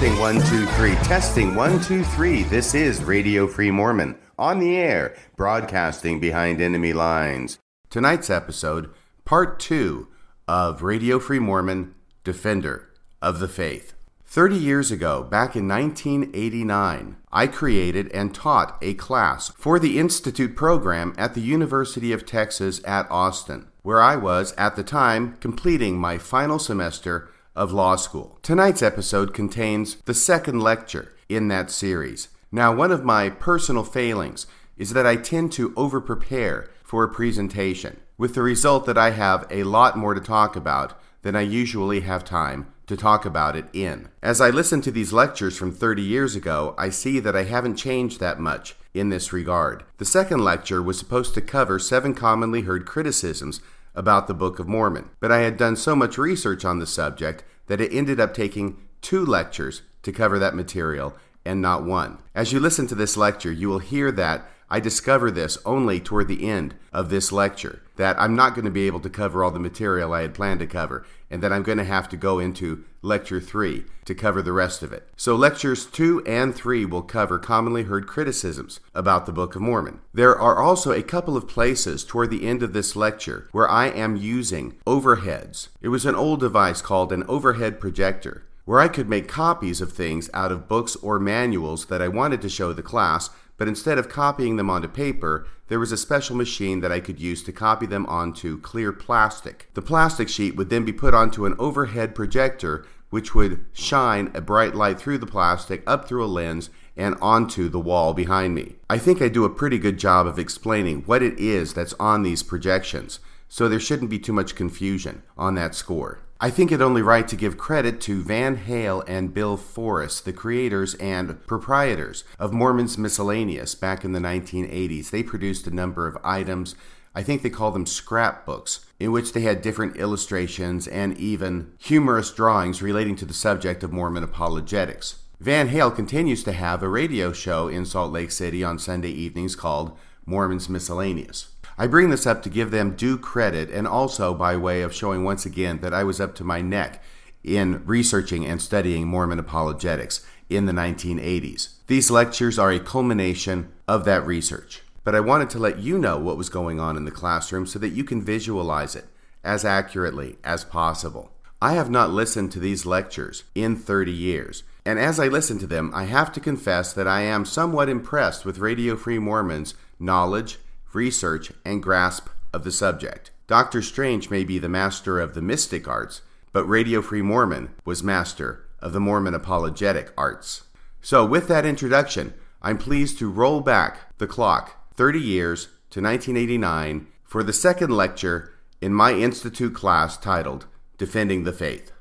Testing one, two, three. Testing one, two, three. This is Radio Free Mormon on the air, broadcasting behind enemy lines. Tonight's episode, part two of Radio Free Mormon Defender of the Faith. 30 years ago, back in 1989, I created and taught a class for the Institute program at the University of Texas at Austin, where I was at the time completing my final semester of law school. Tonight's episode contains the second lecture in that series. Now, one of my personal failings is that I tend to over prepare for a presentation, with the result that I have a lot more to talk about than I usually have time to talk about it in. As I listen to these lectures from 30 years ago, I see that I haven't changed that much in this regard. The second lecture was supposed to cover seven commonly heard criticisms about the Book of Mormon, but I had done so much research on the subject that it ended up taking two lectures to cover that material and not one. As you listen to this lecture, you will hear that I discover this only toward the end of this lecture that I'm not going to be able to cover all the material I had planned to cover, and that I'm going to have to go into lecture 3 to cover the rest of it. So, lectures 2 and 3 will cover commonly heard criticisms about the Book of Mormon. There are also a couple of places toward the end of this lecture where I am using overheads. It was an old device called an overhead projector where I could make copies of things out of books or manuals that I wanted to show the class but instead of copying them onto paper, there was a special machine that I could use to copy them onto clear plastic. The plastic sheet would then be put onto an overhead projector, which would shine a bright light through the plastic, up through a lens, and onto the wall behind me. I think I do a pretty good job of explaining what it is that's on these projections, so there shouldn't be too much confusion on that score. I think it only right to give credit to Van Hale and Bill Forrest, the creators and proprietors of Mormon's Miscellaneous back in the 1980s. They produced a number of items. I think they call them scrapbooks, in which they had different illustrations and even humorous drawings relating to the subject of Mormon apologetics. Van Hale continues to have a radio show in Salt Lake City on Sunday evenings called Mormon's Miscellaneous. I bring this up to give them due credit and also by way of showing once again that I was up to my neck in researching and studying Mormon apologetics in the 1980s. These lectures are a culmination of that research. But I wanted to let you know what was going on in the classroom so that you can visualize it as accurately as possible. I have not listened to these lectures in 30 years, and as I listen to them, I have to confess that I am somewhat impressed with Radio Free Mormon's knowledge research, and grasp of the subject. Doctor Strange may be the master of the mystic arts, but Radio Free Mormon was master of the Mormon apologetic arts. So, with that introduction, I'm pleased to roll back the clock 30 years to 1989 for the second lecture in my Institute class titled Defending the Faith.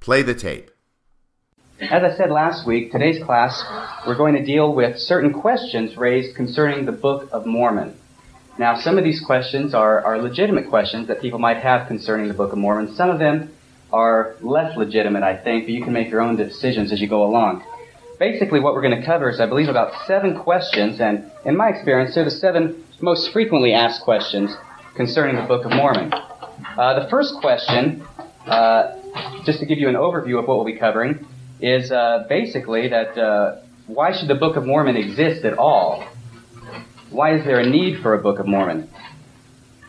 Play the tape. As I said last week, today's class, we're going to deal with certain questions raised concerning the Book of Mormon. Now, some of these questions are, are legitimate questions that people might have concerning the Book of Mormon. Some of them are less legitimate, I think, but you can make your own decisions as you go along. Basically, what we're going to cover is, I believe, about seven questions, and in my experience, they're the seven most frequently asked questions concerning the Book of Mormon. Uh, the first question, uh, just to give you an overview of what we'll be covering, is uh, basically that uh, why should the Book of Mormon exist at all? Why is there a need for a Book of Mormon?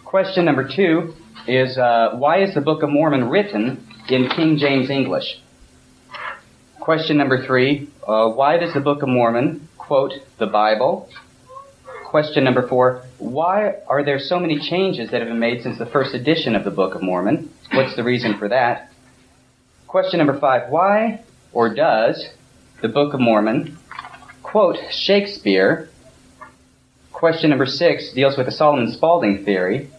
Question number two is uh, why is the Book of Mormon written in King James English? Question number three uh, why does the Book of Mormon quote the Bible? Question number four why are there so many changes that have been made since the first edition of the Book of Mormon? What's the reason for that? Question number five why or does the Book of Mormon quote Shakespeare Question number six deals with the Solomon Spaulding theory.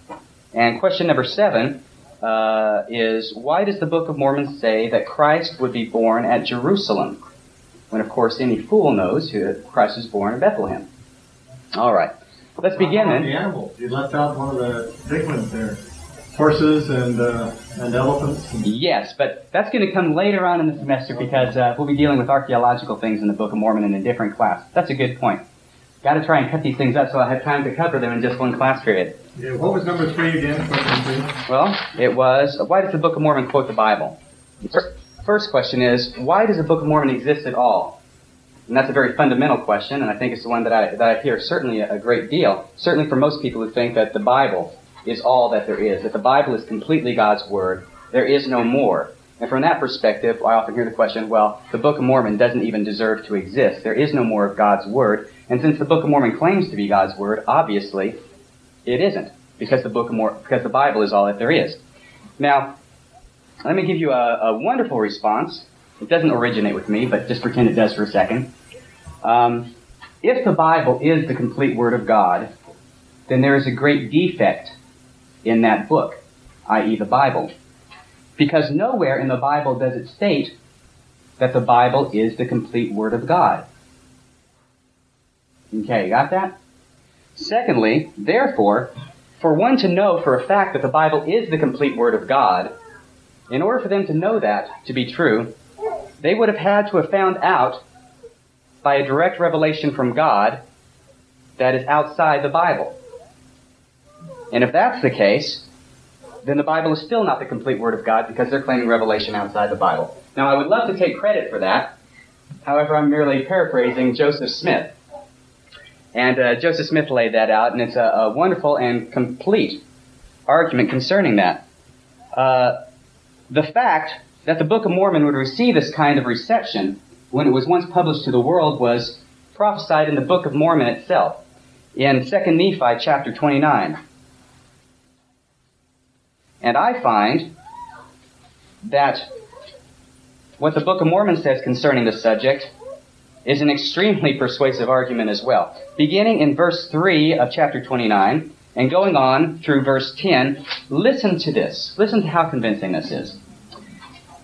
And question number seven uh, is why does the Book of Mormon say that Christ would be born at Jerusalem? When, of course, any fool knows that Christ was born in Bethlehem. All right. Let's begin then. The animals. You left out one of the big ones there. Horses and, uh, and elephants. And yes, but that's going to come later on in the semester because uh, we'll be dealing with archaeological things in the Book of Mormon in a different class. That's a good point. Got to try and cut these things up so I have time to cover them in just one class period. Yeah, what was number three again? Well, it was why does the Book of Mormon quote the Bible? first question is, why does the Book of Mormon exist at all? And that's a very fundamental question, and I think it's the one that I, that I hear certainly a great deal, certainly for most people who think that the Bible is all that there is, that the Bible is completely God's Word. There is no more. And from that perspective, I often hear the question, well, the Book of Mormon doesn't even deserve to exist. There is no more of God's Word. And since the Book of Mormon claims to be God's Word, obviously, it isn't. Because the Book of Mormon, because the Bible is all that there is. Now, let me give you a, a, wonderful response. It doesn't originate with me, but just pretend it does for a second. Um, if the Bible is the complete Word of God, then there is a great defect in that book, i.e., the Bible. Because nowhere in the Bible does it state that the Bible is the complete Word of God. Okay, you got that? Secondly, therefore, for one to know for a fact that the Bible is the complete Word of God, in order for them to know that to be true, they would have had to have found out by a direct revelation from God that is outside the Bible. And if that's the case, then the Bible is still not the complete Word of God because they're claiming revelation outside the Bible. Now, I would love to take credit for that. However, I'm merely paraphrasing Joseph Smith. And uh, Joseph Smith laid that out, and it's a, a wonderful and complete argument concerning that. Uh, the fact that the Book of Mormon would receive this kind of reception when it was once published to the world was prophesied in the Book of Mormon itself in 2 Nephi chapter 29. And I find that what the Book of Mormon says concerning the subject is an extremely persuasive argument as well. Beginning in verse 3 of chapter 29 and going on through verse 10, listen to this. Listen to how convincing this is.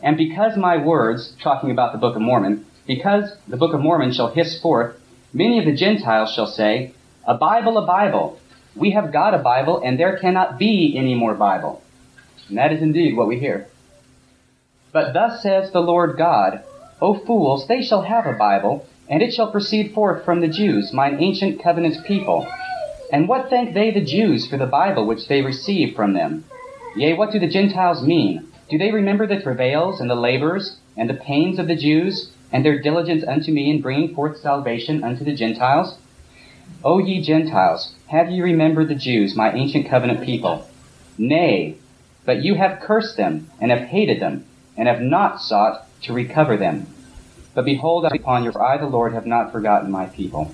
And because my words, talking about the Book of Mormon, because the Book of Mormon shall hiss forth, many of the Gentiles shall say, A Bible, a Bible. We have got a Bible, and there cannot be any more Bible. And that is indeed what we hear. But thus says the Lord God, O fools, they shall have a Bible, and it shall proceed forth from the Jews, mine ancient covenant people. And what thank they the Jews for the Bible which they receive from them? Yea, what do the Gentiles mean? Do they remember the travails and the labors and the pains of the Jews, and their diligence unto me in bringing forth salvation unto the Gentiles? O ye Gentiles, have ye remembered the Jews, my ancient covenant people? Nay, but you have cursed them, and have hated them, and have not sought to recover them. But behold, upon your I, the Lord, have not forgotten my people.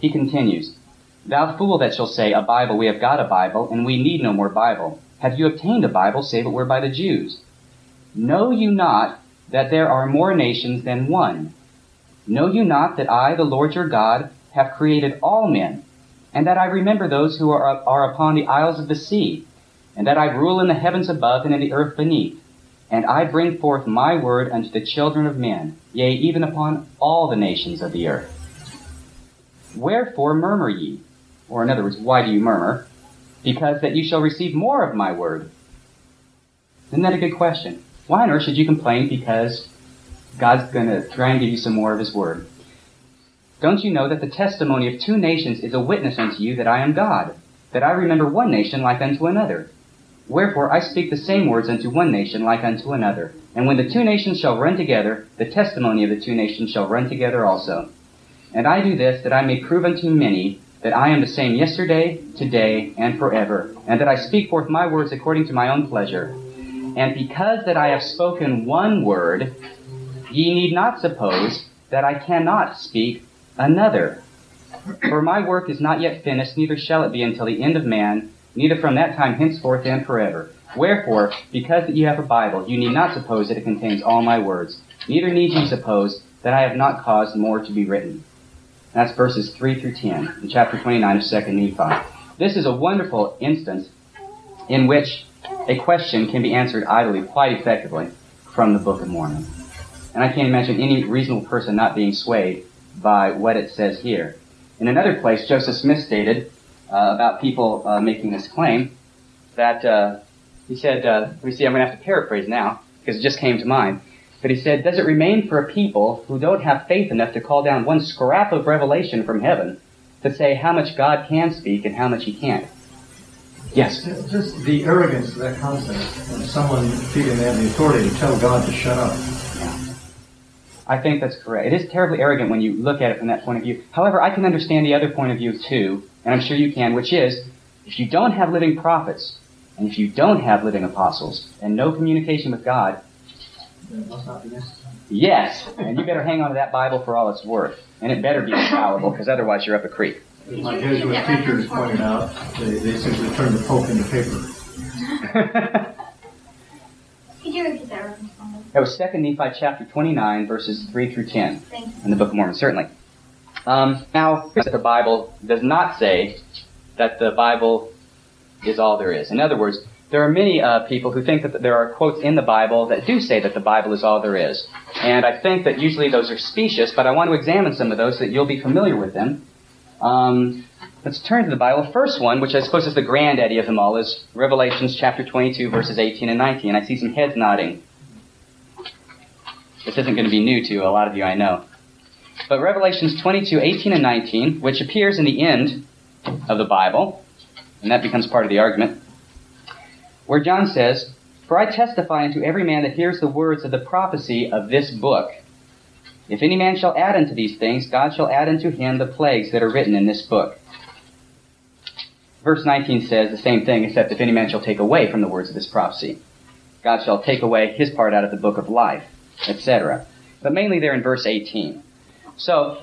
He continues, Thou fool that shall say, A Bible, we have got a Bible, and we need no more Bible. Have you obtained a Bible, save it were by the Jews? Know you not that there are more nations than one? Know you not that I, the Lord your God, have created all men, and that I remember those who are, are upon the isles of the sea, and that I rule in the heavens above and in the earth beneath. And I bring forth my word unto the children of men, yea, even upon all the nations of the earth. Wherefore murmur ye? Or in other words, why do you murmur? Because that you shall receive more of my word. Isn't that a good question? Why on earth should you complain because God's going to try and give you some more of his word? Don't you know that the testimony of two nations is a witness unto you that I am God, that I remember one nation like unto another? Wherefore I speak the same words unto one nation like unto another. And when the two nations shall run together, the testimony of the two nations shall run together also. And I do this that I may prove unto many that I am the same yesterday, today, and forever, and that I speak forth my words according to my own pleasure. And because that I have spoken one word, ye need not suppose that I cannot speak another. For my work is not yet finished, neither shall it be until the end of man, neither from that time henceforth and forever. Wherefore, because that you have a Bible, you need not suppose that it contains all my words, neither need ye suppose that I have not caused more to be written. That's verses 3 through 10 in chapter 29 of 2 Nephi. This is a wonderful instance in which a question can be answered idly quite effectively from the Book of Mormon. And I can't imagine any reasonable person not being swayed by what it says here. In another place, Joseph Smith stated, uh, about people uh, making this claim that uh, he said, uh, let me see, I'm going to have to paraphrase now because it just came to mind. But he said, Does it remain for a people who don't have faith enough to call down one scrap of revelation from heaven to say how much God can speak and how much he can't? Yes. Just the arrogance of that concept of someone feeling they have the authority to tell God to shut up. I think that's correct. It is terribly arrogant when you look at it from that point of view. However, I can understand the other point of view too, and I'm sure you can, which is if you don't have living prophets, and if you don't have living apostles, and no communication with God, It must not be necessary. yes, and you better hang on to that Bible for all it's worth. And it better be infallible, because otherwise you're up a creek. My Jesuit teachers pointed out, they, they simply turned the Pope into paper. Could you repeat that, Reverend Father? That was 2 Nephi chapter 29, verses 3 through 10 Thank you. in the Book of Mormon, certainly. Um, now, the Bible does not say that the Bible is all there is. In other words, there are many uh, people who think that there are quotes in the Bible that do say that the Bible is all there is. And I think that usually those are specious, but I want to examine some of those so that you'll be familiar with them. Um, let's turn to the Bible. First one, which I suppose is the granddaddy of them all, is Revelations chapter 22, verses 18 and 19. I see some heads nodding. This isn't going to be new to a lot of you, I know. But Revelations 22, 18 and 19, which appears in the end of the Bible, and that becomes part of the argument, where John says, For I testify unto every man that hears the words of the prophecy of this book. If any man shall add unto these things, God shall add unto him the plagues that are written in this book. Verse 19 says the same thing, except if any man shall take away from the words of this prophecy, God shall take away his part out of the book of life, etc. But mainly there in verse 18. So,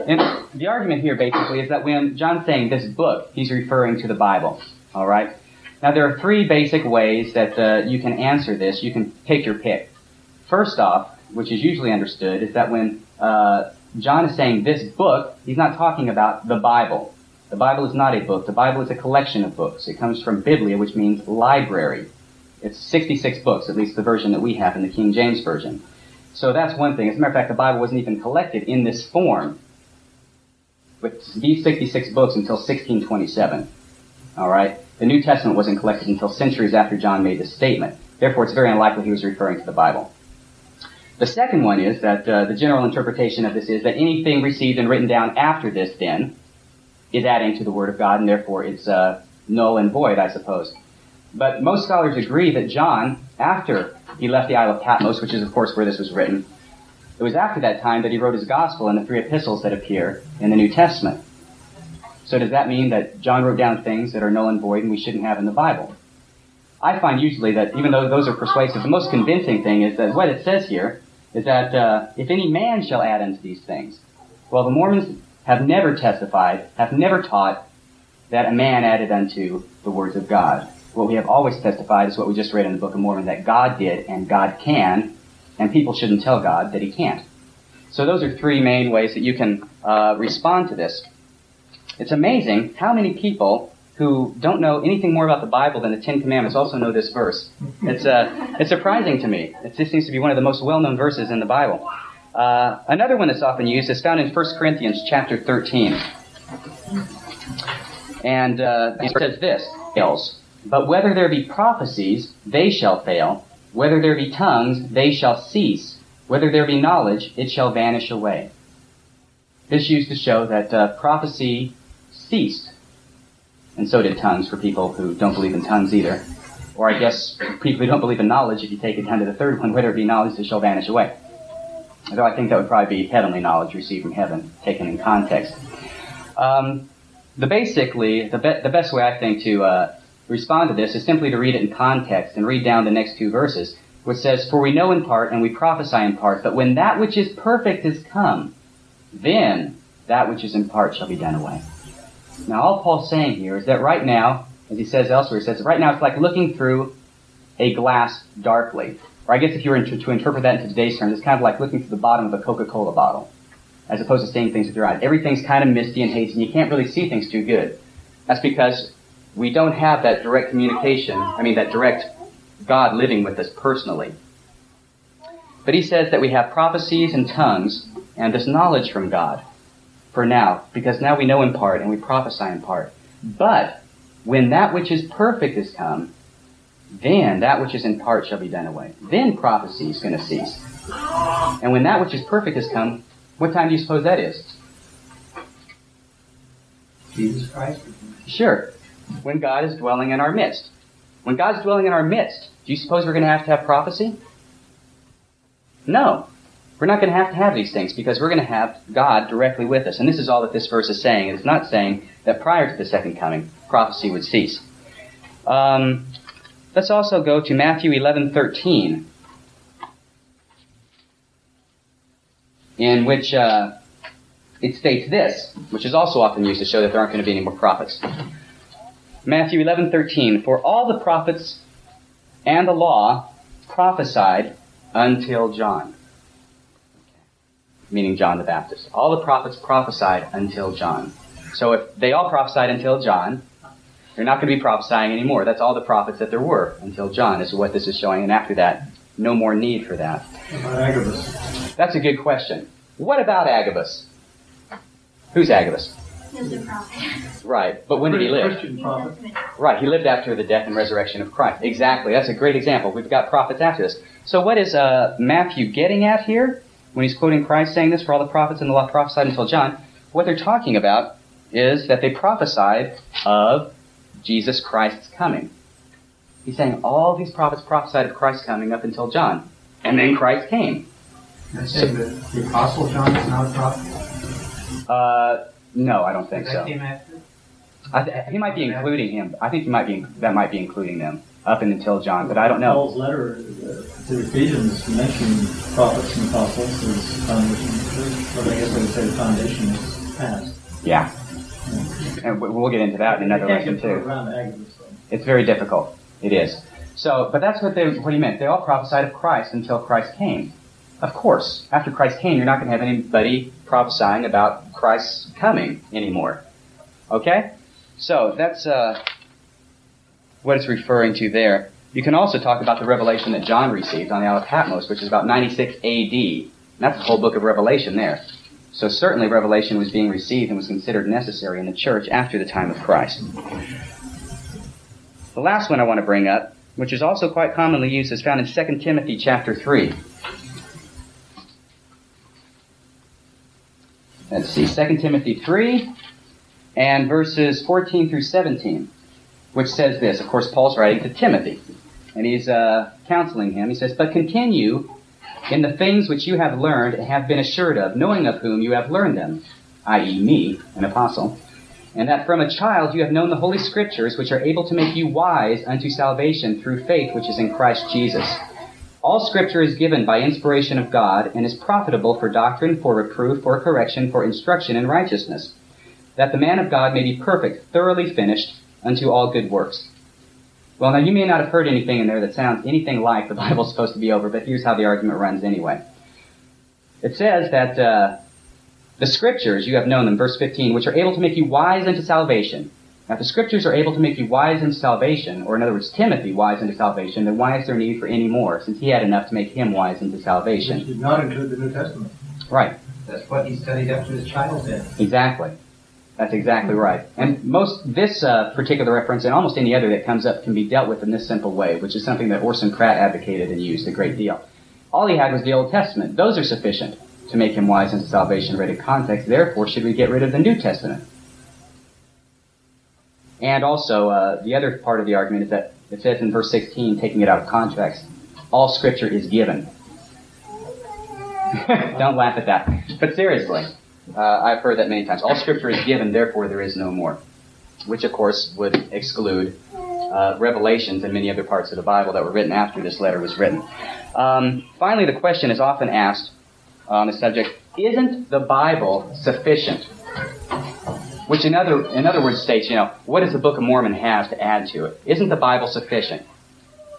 the argument here basically is that when John's saying this book, he's referring to the Bible. All right. Now there are three basic ways that uh, you can answer this. You can take your pick. First off, which is usually understood, is that when uh, John is saying this book, he's not talking about the Bible. The Bible is not a book. The Bible is a collection of books. It comes from Biblia, which means library. It's 66 books, at least the version that we have in the King James Version. So that's one thing. As a matter of fact, the Bible wasn't even collected in this form with these 66 books until 1627. All right? The New Testament wasn't collected until centuries after John made this statement. Therefore, it's very unlikely he was referring to the Bible. The second one is that uh, the general interpretation of this is that anything received and written down after this, then, is adding to the Word of God, and therefore it's uh, null and void, I suppose. But most scholars agree that John, after he left the Isle of Patmos, which is, of course, where this was written, it was after that time that he wrote his gospel and the three epistles that appear in the New Testament. So does that mean that John wrote down things that are null and void and we shouldn't have in the Bible? I find usually that even though those are persuasive, the most convincing thing is that what it says here is that uh, if any man shall add unto these things. Well, the Mormons have never testified, have never taught that a man added unto the words of God. What we have always testified is what we just read in the Book of Mormon, that God did and God can, and people shouldn't tell God that he can't. So those are three main ways that you can uh, respond to this. It's amazing how many people who don't know anything more about the Bible than the Ten Commandments also know this verse. It's, uh, it's surprising to me. It seems to be one of the most well-known verses in the Bible. Uh, another one that's often used is found in 1 Corinthians chapter 13. And uh, it says this, fails. But whether there be prophecies, they shall fail. Whether there be tongues, they shall cease. Whether there be knowledge, it shall vanish away. This used to show that uh, prophecy ceased. And so did tongues for people who don't believe in tongues either. Or I guess people who don't believe in knowledge, if you take it down to the third one, whether it be knowledge, it shall vanish away. Although I think that would probably be heavenly knowledge received from heaven, taken in context. Um, the basically, the, be- the best way I think to uh, respond to this is simply to read it in context and read down the next two verses, which says, For we know in part and we prophesy in part, but when that which is perfect is come, then that which is in part shall be done away. Now, all Paul's saying here is that right now, as he says elsewhere, he says, right now it's like looking through a glass darkly. Or I guess if you were to, to interpret that into today's terms, it's kind of like looking through the bottom of a Coca-Cola bottle, as opposed to seeing things with your eyes. Everything's kind of misty and hazy, and you can't really see things too good. That's because we don't have that direct communication, I mean, that direct God living with us personally. But he says that we have prophecies and tongues and this knowledge from God for now, because now we know in part and we prophesy in part. But when that which is perfect is come, then that which is in part shall be done away. Then prophecy is going to cease. And when that which is perfect has come, what time do you suppose that is? Jesus Christ. Sure. When God is dwelling in our midst. When God's dwelling in our midst, do you suppose we're going to have to have prophecy? No. We're not going to have to have these things because we're going to have God directly with us. And this is all that this verse is saying. It's not saying that prior to the second coming, prophecy would cease. Um, let's also go to Matthew 11:13, in which uh, it states this, which is also often used to show that there aren't going to be any more prophets. Matthew 11:13, for all the prophets and the law prophesied until John meaning John the Baptist. All the prophets prophesied until John. So if they all prophesied until John, they're not going to be prophesying anymore. That's all the prophets that there were until John, is what this is showing. And after that, no more need for that. About Agabus. That's a good question. What about Agabus? Who's Agabus? He was a prophet. Right, but when did he live? Christian prophet. Right, he lived after the death and resurrection of Christ. Exactly, that's a great example. We've got prophets after this. So what is uh, Matthew getting at here when he's quoting Christ saying this for all the prophets and the law prophesied until John? What they're talking about is that they prophesied of Jesus Christ's coming. He's saying all these prophets prophesied of Christ coming up until John, and then Christ came. I think that the Apostle John is not a prophet. Uh, no, I don't think That so. came after? I th- he might be including him. I think he might be that might be including them up and until John, but I don't know. Paul's letter uh, to Ephesians mentioned prophets and apostles as foundation of the church. But I guess I would say the foundation is past. Yeah, and we- we'll get into that in another lesson too. around Agabus, though. It's very difficult. It is. So, but that's what they what he meant. They all prophesied of Christ until Christ came. Of course, after Christ came, you're not going to have anybody prophesying about Christ's coming anymore. Okay? So that's uh, what it's referring to there. You can also talk about the revelation that John received on the Isle of Patmos, which is about 96 A.D. That's the whole book of Revelation there. So certainly revelation was being received and was considered necessary in the church after the time of Christ. The last one I want to bring up, which is also quite commonly used, is found in 2 Timothy chapter 3. Let's see, 2 Timothy 3 and verses 14 through 17, which says this. Of course, Paul's writing to Timothy, and he's uh, counseling him. He says, But continue in the things which you have learned and have been assured of, knowing of whom you have learned them, i.e., me, an apostle and that from a child you have known the Holy Scriptures, which are able to make you wise unto salvation through faith which is in Christ Jesus. All Scripture is given by inspiration of God, and is profitable for doctrine, for reproof, for correction, for instruction in righteousness, that the man of God may be perfect, thoroughly finished, unto all good works. Well, now you may not have heard anything in there that sounds anything like the Bible's supposed to be over, but here's how the argument runs anyway. It says that uh, the scriptures, you have known them, verse 15, which are able to make you wise unto salvation. Now, if the scriptures are able to make you wise unto salvation, or in other words, Timothy wise unto salvation, then why is there need for any more, since he had enough to make him wise unto salvation? Which did not include the New Testament. Right, That's what he studied up to his childhood. exactly. That's exactly right. And most, this uh, particular reference, and almost any other that comes up, can be dealt with in this simple way, which is something that Orson Pratt advocated and used a great deal. All he had was the Old Testament. Those are sufficient to make him wise unto salvation read context. Therefore, should we get rid of the New Testament? And also, uh, the other part of the argument is that it says in verse 16, taking it out of context, all scripture is given. Don't laugh at that. But seriously, uh, I've heard that many times. All scripture is given, therefore there is no more. Which, of course, would exclude uh, revelations and many other parts of the Bible that were written after this letter was written. Um, finally, the question is often asked on the subject isn't the Bible sufficient? Which, in other, in other words, states, you know, what does the Book of Mormon have to add to it? Isn't the Bible sufficient?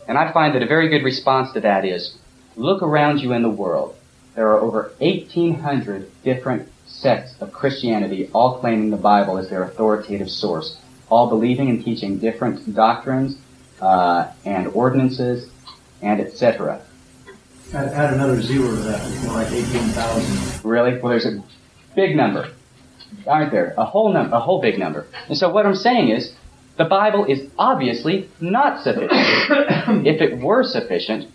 And I find that a very good response to that is look around you in the world. There are over 1,800 different sects of Christianity, all claiming the Bible as their authoritative source, all believing and teaching different doctrines uh, and ordinances and etc. Add, add another zero to that, it's more like 18,000. Really? Well, there's a big number, aren't there? A whole number, a whole big number. And so what I'm saying is, the Bible is obviously not sufficient. if it were sufficient,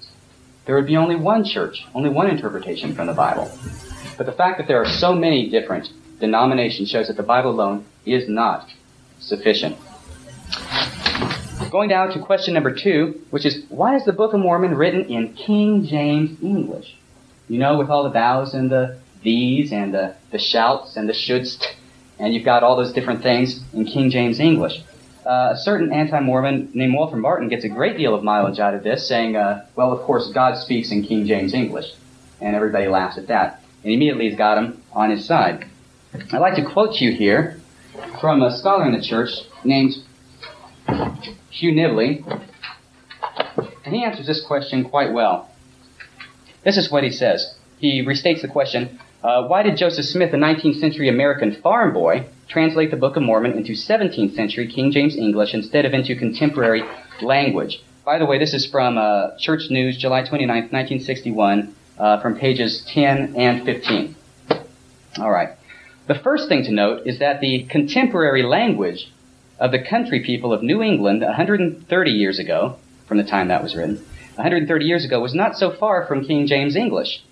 there would be only one church, only one interpretation from the Bible. But the fact that there are so many different denominations shows that the Bible alone is not sufficient. Going down to question number two, which is why is the Book of Mormon written in King James English? You know, with all the thous and the these and the, the shouts and the shouldst, and you've got all those different things in King James English. Uh, a certain anti-Mormon named Walter Martin gets a great deal of mileage out of this, saying, uh, well, of course, God speaks in King James English. And everybody laughs at that. And immediately he's got him on his side. I'd like to quote you here from a scholar in the church named Hugh Nibley. And he answers this question quite well. This is what he says. He restates the question, uh, why did Joseph Smith, a 19th century American farm boy, translate the Book of Mormon into 17th century King James English instead of into contemporary language? By the way, this is from uh, Church News, July 29th, 1961, uh, from pages 10 and 15. All right. The first thing to note is that the contemporary language of the country people of New England 130 years ago, from the time that was written, 130 years ago, was not so far from King James English.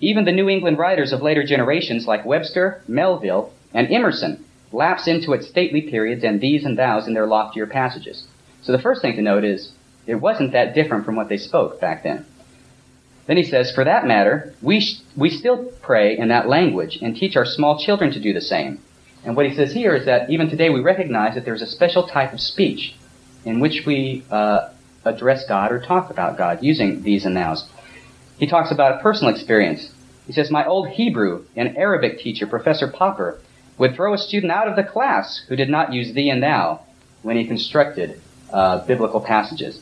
Even the New England writers of later generations like Webster, Melville, and Emerson lapse into its stately periods and these and thous in their loftier passages. So the first thing to note is it wasn't that different from what they spoke back then. Then he says, for that matter, we, sh- we still pray in that language and teach our small children to do the same. And what he says here is that even today we recognize that there's a special type of speech in which we uh, address God or talk about God using these and thous. He talks about a personal experience. He says, My old Hebrew and Arabic teacher, Professor Popper, would throw a student out of the class who did not use thee and thou when he constructed uh, biblical passages.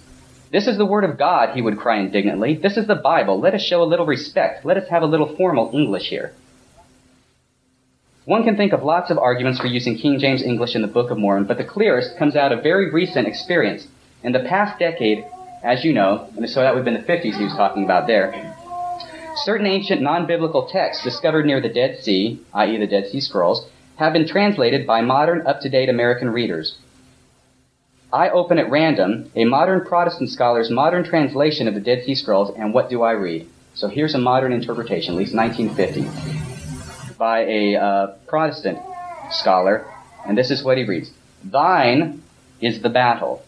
This is the Word of God, he would cry indignantly. This is the Bible. Let us show a little respect. Let us have a little formal English here. One can think of lots of arguments for using King James English in the Book of Mormon, but the clearest comes out of very recent experience. In the past decade, as you know, and so that would have been the 50s he was talking about there, certain ancient non-biblical texts discovered near the Dead Sea, i.e. the Dead Sea Scrolls, have been translated by modern, up-to-date American readers. I open at random a modern Protestant scholar's modern translation of the Dead Sea Scrolls, and what do I read? So here's a modern interpretation, at least 1950, by a uh, Protestant scholar, and this is what he reads. Thine is the battle,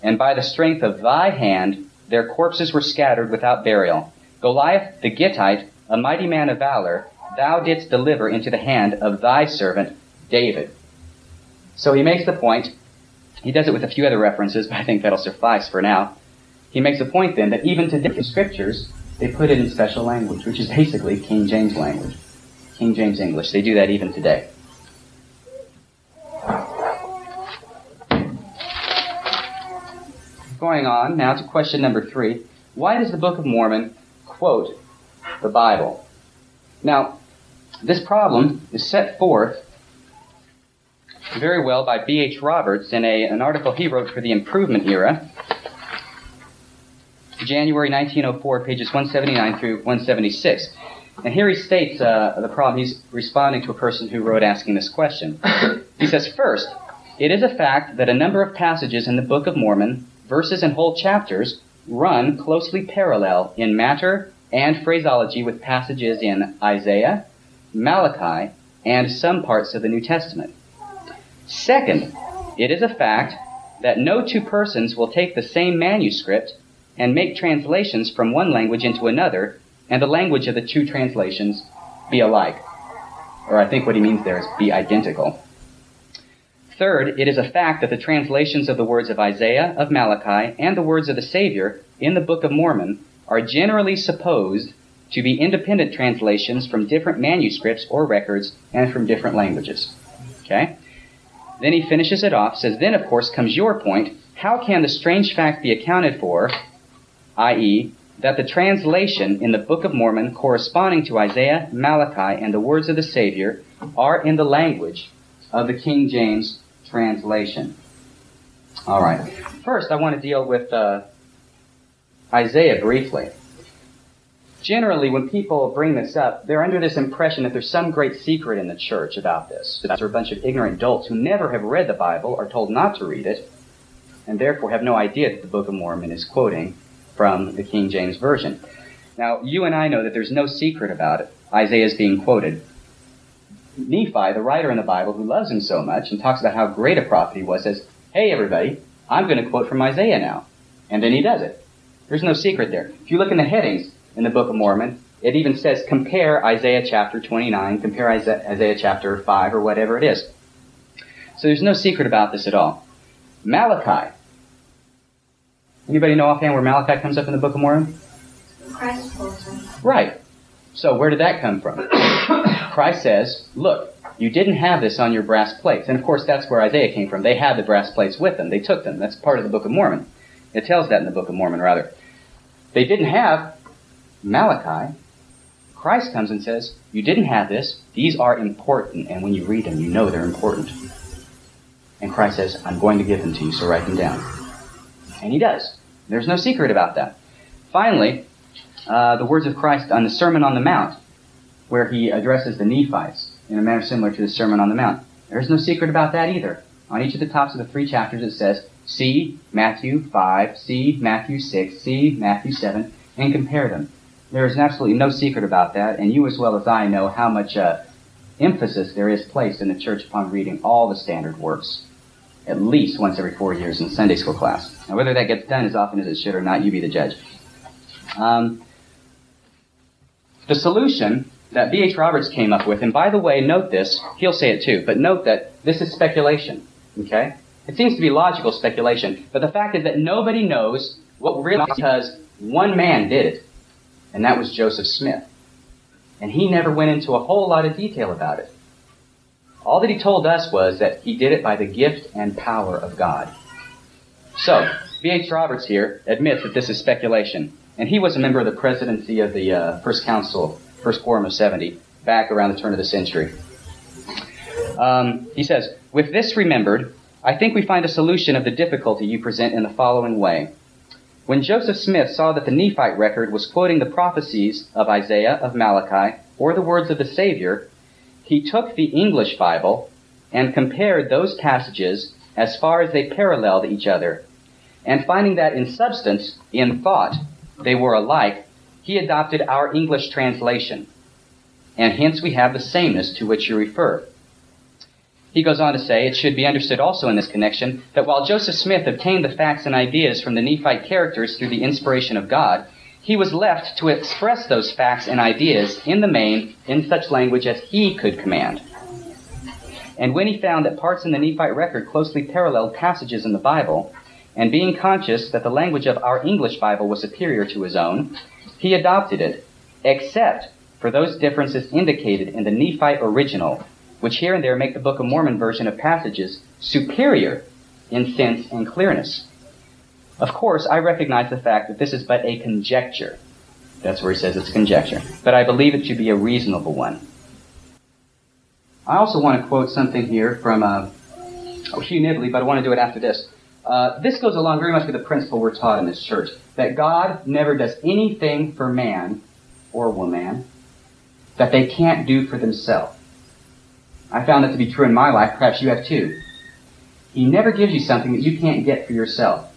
and by the strength of thy hand their corpses were scattered without burial. Goliath the Gittite, a mighty man of valor, thou didst deliver into the hand of thy servant David. So he makes the point, he does it with a few other references, but I think that'll suffice for now. He makes a point then that even today, the scriptures, they put it in special language, which is basically King James language. King James English. They do that even today. Going on now to question number three. Why does the Book of Mormon quote the Bible? Now, this problem is set forth very well by B.H. Roberts in a, an article he wrote for the Improvement Era, January 1904, pages 179 through 176. And here he states uh, the problem. He's responding to a person who wrote asking this question. he says, First, it is a fact that a number of passages in the Book of Mormon, verses and whole chapters, run closely parallel in matter and phraseology with passages in Isaiah, Malachi, and some parts of the New Testament. Second, it is a fact that no two persons will take the same manuscript and make translations from one language into another, and the language of the two translations be alike. Or I think what he means there is be identical. Third, it is a fact that the translations of the words of Isaiah, of Malachi, and the words of the Savior in the Book of Mormon are generally supposed to be independent translations from different manuscripts or records and from different languages. Okay? Then he finishes it off, says, Then, of course, comes your point. How can the strange fact be accounted for, i.e., that the translation in the Book of Mormon corresponding to Isaiah, Malachi, and the words of the Savior are in the language of the King James translation? All right. First, I want to deal with uh, Isaiah briefly. Generally, when people bring this up, they're under this impression that there's some great secret in the church about this. That there are a bunch of ignorant dolts who never have read the Bible, are told not to read it, and therefore have no idea that the Book of Mormon is quoting from the King James Version. Now, you and I know that there's no secret about it. Isaiah is being quoted. Nephi, the writer in the Bible who loves him so much and talks about how great a prophet he was, says, Hey, everybody, I'm going to quote from Isaiah now. And then he does it. There's no secret there. If you look in the headings in the Book of Mormon, it even says compare Isaiah chapter 29, compare Isaiah chapter 5, or whatever it is. So there's no secret about this at all. Malachi. Anybody know offhand where Malachi comes up in the Book of Mormon? Christ. Right. So where did that come from? Christ says, look, you didn't have this on your brass plates. And of course, that's where Isaiah came from. They had the brass plates with them. They took them. That's part of the Book of Mormon. It tells that in the Book of Mormon, rather. They didn't have Malachi. Christ comes and says, You didn't have this. These are important. And when you read them, you know they're important. And Christ says, I'm going to give them to you, so write them down. And he does. There's no secret about that. Finally, uh, the words of Christ on the Sermon on the Mount, where he addresses the Nephites in a manner similar to the Sermon on the Mount. There's no secret about that either. On each of the tops of the three chapters, it says, See Matthew 5, see Matthew 6, see Matthew 7, and compare them. There is absolutely no secret about that, and you as well as I know how much uh, emphasis there is placed in the church upon reading all the standard works, at least once every four years in Sunday school class. Now, whether that gets done as often as it should or not, you be the judge. Um, the solution that B.H. Roberts came up with, and by the way, note this, he'll say it too, but note that this is speculation, okay? It seems to be logical speculation, but the fact is that nobody knows what really because one man did it, and that was Joseph Smith. And he never went into a whole lot of detail about it. All that he told us was that he did it by the gift and power of God. So, B.H. Roberts here admits that this is speculation, and he was a member of the presidency of the uh, First Council, First Quorum of 70, back around the turn of the century. Um, he says, With this remembered, I think we find a solution of the difficulty you present in the following way. When Joseph Smith saw that the Nephite record was quoting the prophecies of Isaiah, of Malachi, or the words of the Savior, he took the English Bible and compared those passages as far as they paralleled each other. And finding that in substance, in thought, they were alike, he adopted our English translation. And hence we have the sameness to which you refer. He goes on to say, it should be understood also in this connection that while Joseph Smith obtained the facts and ideas from the Nephite characters through the inspiration of God, he was left to express those facts and ideas in the main in such language as he could command. And when he found that parts in the Nephite record closely paralleled passages in the Bible, and being conscious that the language of our English Bible was superior to his own, he adopted it, except for those differences indicated in the Nephite original which here and there make the Book of Mormon version of passages superior in sense and clearness. Of course, I recognize the fact that this is but a conjecture. That's where he says it's conjecture. But I believe it to be a reasonable one. I also want to quote something here from uh, oh, Hugh Nibley, but I want to do it after this. Uh, this goes along very much with the principle we're taught in this church that God never does anything for man or woman that they can't do for themselves. I found that to be true in my life. Perhaps you have too. He never gives you something that you can't get for yourself.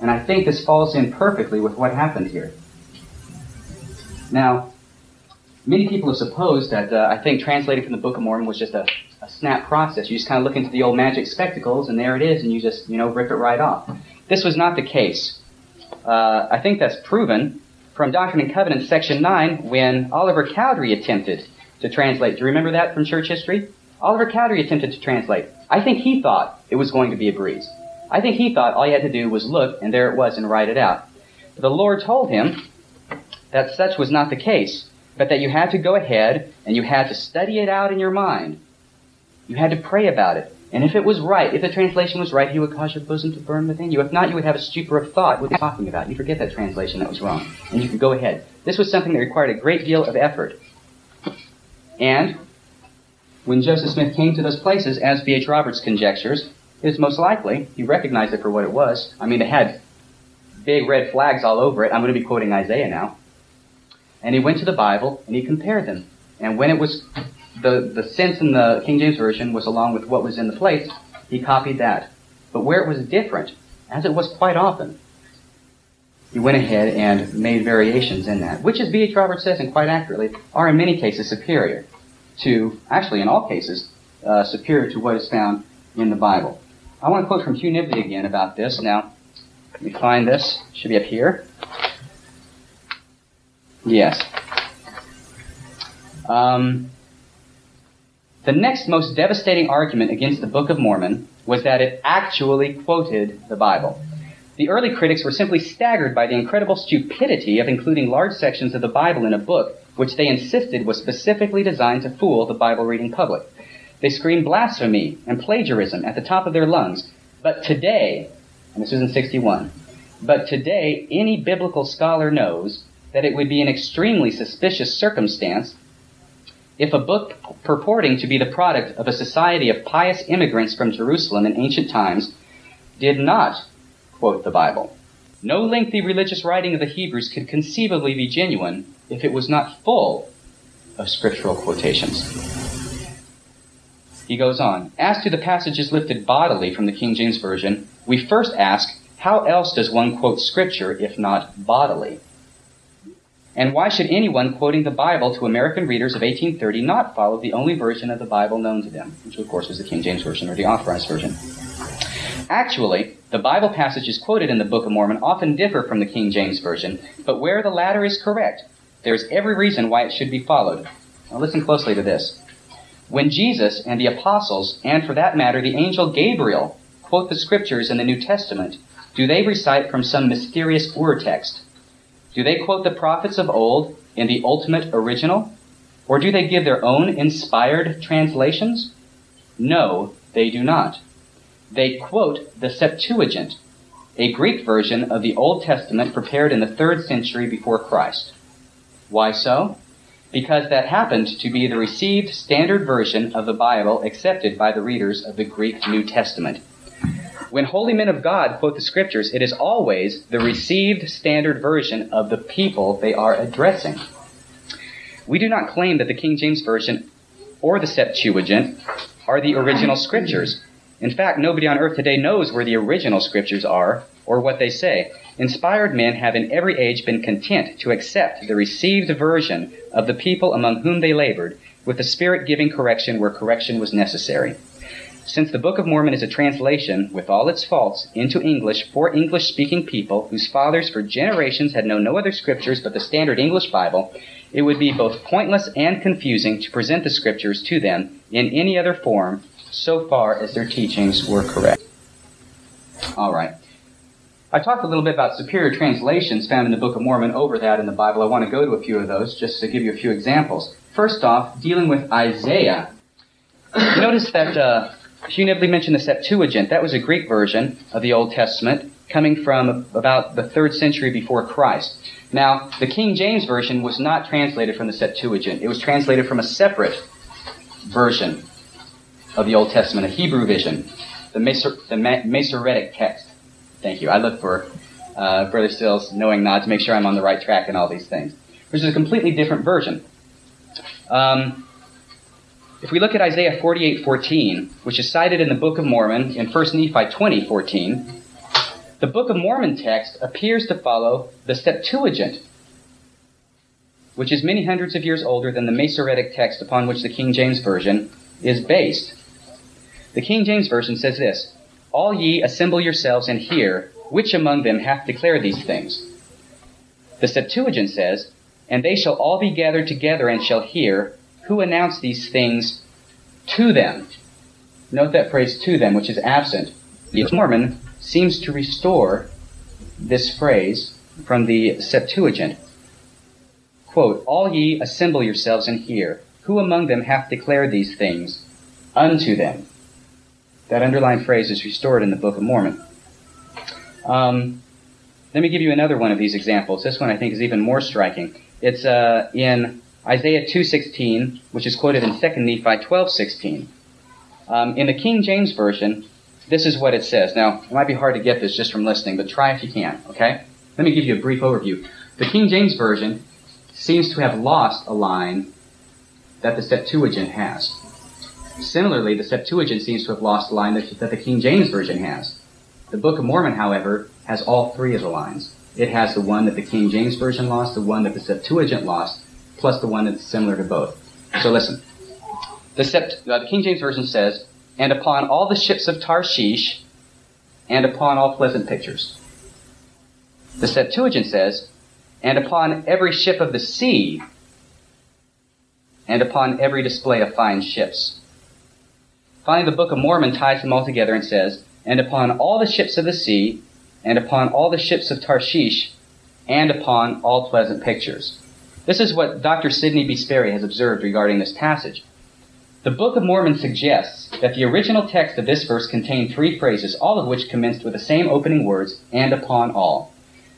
And I think this falls in perfectly with what happened here. Now, many people have supposed that uh, I think translating from the Book of Mormon was just a, a snap process. You just kind of look into the old magic spectacles, and there it is, and you just, you know, rip it right off. This was not the case. Uh, I think that's proven from Doctrine and Covenants, section 9, when Oliver Cowdery attempted to translate. Do you remember that from church history? Oliver Cowdery attempted to translate. I think he thought it was going to be a breeze. I think he thought all he had to do was look, and there it was, and write it out. But the Lord told him that such was not the case, but that you had to go ahead and you had to study it out in your mind. You had to pray about it. And if it was right, if the translation was right, he would cause your bosom to burn within you. If not, you would have a stupor of thought. What are you talking about? You forget that translation that was wrong. And you could go ahead. This was something that required a great deal of effort. And when Joseph Smith came to those places, as B.H. Roberts conjectures, it is most likely he recognized it for what it was. I mean, it had big red flags all over it. I'm going to be quoting Isaiah now. And he went to the Bible and he compared them. And when it was the, the sense in the King James Version was along with what was in the place, he copied that. But where it was different, as it was quite often, he went ahead and made variations in that, which, as B.H. Roberts says, and quite accurately, are in many cases superior to, actually in all cases, uh, superior to what is found in the Bible. I want to quote from Hugh Nibley again about this. Now, let me find this. Should be up here. Yes. Um, the next most devastating argument against the Book of Mormon was that it actually quoted the Bible. The early critics were simply staggered by the incredible stupidity of including large sections of the Bible in a book which they insisted was specifically designed to fool the Bible reading public. They screamed blasphemy and plagiarism at the top of their lungs. But today, and this was in 61, but today any biblical scholar knows that it would be an extremely suspicious circumstance if a book purporting to be the product of a society of pious immigrants from Jerusalem in ancient times did not quote the Bible. No lengthy religious writing of the Hebrews could conceivably be genuine if it was not full of scriptural quotations. He goes on, As to the passages lifted bodily from the King James Version, we first ask, how else does one quote scripture if not bodily? And why should anyone quoting the Bible to American readers of 1830 not follow the only version of the Bible known to them, which of course was the King James Version or the Authorized Version? Actually, the Bible passages quoted in the Book of Mormon often differ from the King James Version, but where the latter is correct, there is every reason why it should be followed. Now listen closely to this. When Jesus and the apostles, and for that matter the angel Gabriel, quote the scriptures in the New Testament, do they recite from some mysterious ur text? Do they quote the prophets of old in the ultimate original? Or do they give their own inspired translations? No, they do not. They quote the Septuagint, a Greek version of the Old Testament prepared in the third century before Christ. Why so? Because that happened to be the received standard version of the Bible accepted by the readers of the Greek New Testament. When holy men of God quote the scriptures, it is always the received standard version of the people they are addressing. We do not claim that the King James Version or the Septuagint are the original scriptures. In fact, nobody on earth today knows where the original scriptures are or what they say. Inspired men have in every age been content to accept the received version of the people among whom they labored, with the Spirit giving correction where correction was necessary. Since the Book of Mormon is a translation, with all its faults, into English for English speaking people whose fathers for generations had known no other scriptures but the standard English Bible, it would be both pointless and confusing to present the scriptures to them in any other form so far as their teachings were correct. All right. I talked a little bit about superior translations found in the Book of Mormon over that in the Bible. I want to go to a few of those just to give you a few examples. First off, dealing with Isaiah. Notice that uh, Hugh Nibley mentioned the Septuagint. That was a Greek version of the Old Testament coming from about the third century before Christ. Now, the King James Version was not translated from the Septuagint. It was translated from a separate version of the Old Testament, a Hebrew vision, the, Maser- the Ma- Masoretic text. Thank you. I look for uh, Brother Stills knowing not to make sure I'm on the right track in all these things, which is a completely different version. Um, if we look at Isaiah 48:14, which is cited in the Book of Mormon in 1 Nephi 20:14, the Book of Mormon text appears to follow the Septuagint, which is many hundreds of years older than the Masoretic text upon which the King James Version is based. The King James Version says this, All ye assemble yourselves and hear, which among them hath declared these things? The Septuagint says, And they shall all be gathered together and shall hear, who announced these things to them. Note that phrase to them, which is absent. The Mormon seems to restore this phrase from the Septuagint. Quote, All ye assemble yourselves and hear. Who among them hath declared these things unto them? That underlined phrase is restored in the Book of Mormon. Um, let me give you another one of these examples. This one I think is even more striking. It's uh, in Isaiah 2.16, which is quoted in 2 Nephi 12.16. Um, in the King James Version, this is what it says. Now, it might be hard to get this just from listening, but try if you can, okay? Let me give you a brief overview. The King James Version seems to have lost a line that the Septuagint has. Similarly, the Septuagint seems to have lost a line that, that the King James Version has. The Book of Mormon, however, has all three of the lines. It has the one that the King James Version lost, the one that the Septuagint lost, plus the one that's similar to both. So listen. The, Sept- uh, the King James Version says, And upon all the ships of Tarshish and upon all pleasant pictures. The Septuagint says, and upon every ship of the sea, and upon every display of fine ships. Finally, the Book of Mormon ties them all together and says, and upon all the ships of the sea, and upon all the ships of Tarshish, and upon all pleasant pictures. This is what Dr. Sidney B. Sperry has observed regarding this passage. The Book of Mormon suggests that the original text of this verse contained three phrases, all of which commenced with the same opening words, and upon all.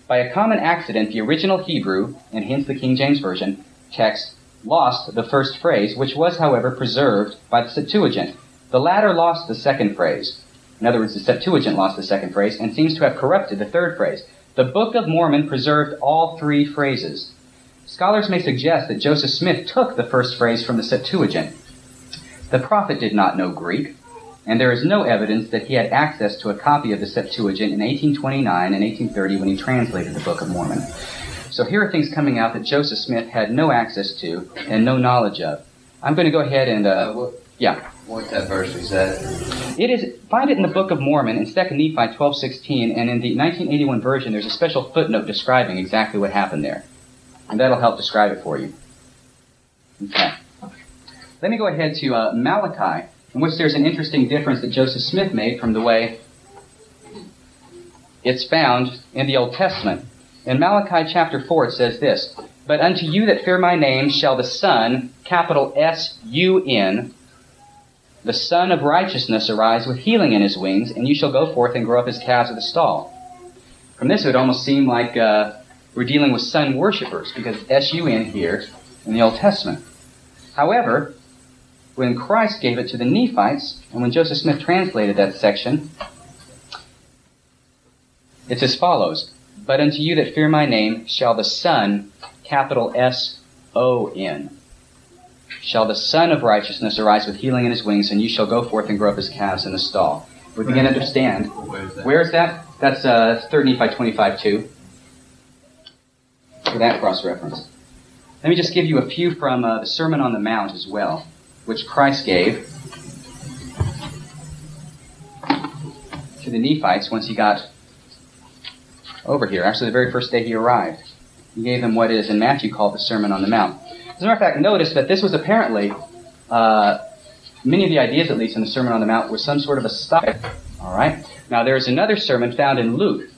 By a common accident, the original Hebrew, and hence the King James Version, text lost the first phrase, which was, however, preserved by the Septuagint. The latter lost the second phrase. In other words, the Septuagint lost the second phrase and seems to have corrupted the third phrase. The Book of Mormon preserved all three phrases. Scholars may suggest that Joseph Smith took the first phrase from the Septuagint. The prophet did not know Greek, and there is no evidence that he had access to a copy of the Septuagint in 1829 and 1830 when he translated the Book of Mormon. So here are things coming out that Joseph Smith had no access to and no knowledge of. I'm going to go ahead and, uh, yeah. What that verse was that? It is find it in the Book of Mormon in 2 Nephi 12:16, and in the 1981 version, there's a special footnote describing exactly what happened there, and that'll help describe it for you. Okay. Let me go ahead to uh, Malachi, in which there's an interesting difference that Joseph Smith made from the way it's found in the Old Testament. In Malachi chapter 4, it says this But unto you that fear my name shall the Sun, capital S U N, the Son of Righteousness arise with healing in his wings, and you shall go forth and grow up as calves of the stall. From this, it would almost seem like uh, we're dealing with sun worshippers, because S U N here in the Old Testament. However, when Christ gave it to the Nephites, and when Joseph Smith translated that section, it's as follows But unto you that fear my name shall the Son, capital S O N, shall the Son of Righteousness arise with healing in his wings, and you shall go forth and grow up his calves in the stall. We begin to understand. Where is that? Where is that? That's uh, 3 Nephi 25 2. For that cross reference. Let me just give you a few from uh, the Sermon on the Mount as well, which Christ gave to the Nephites once he got over here. Actually, the very first day he arrived. He gave them what is in Matthew called the Sermon on the Mount. As a matter of fact, notice that this was apparently, uh, many of the ideas at least in the Sermon on the Mount were some sort of a style. All right? Now, there's another sermon found in Luke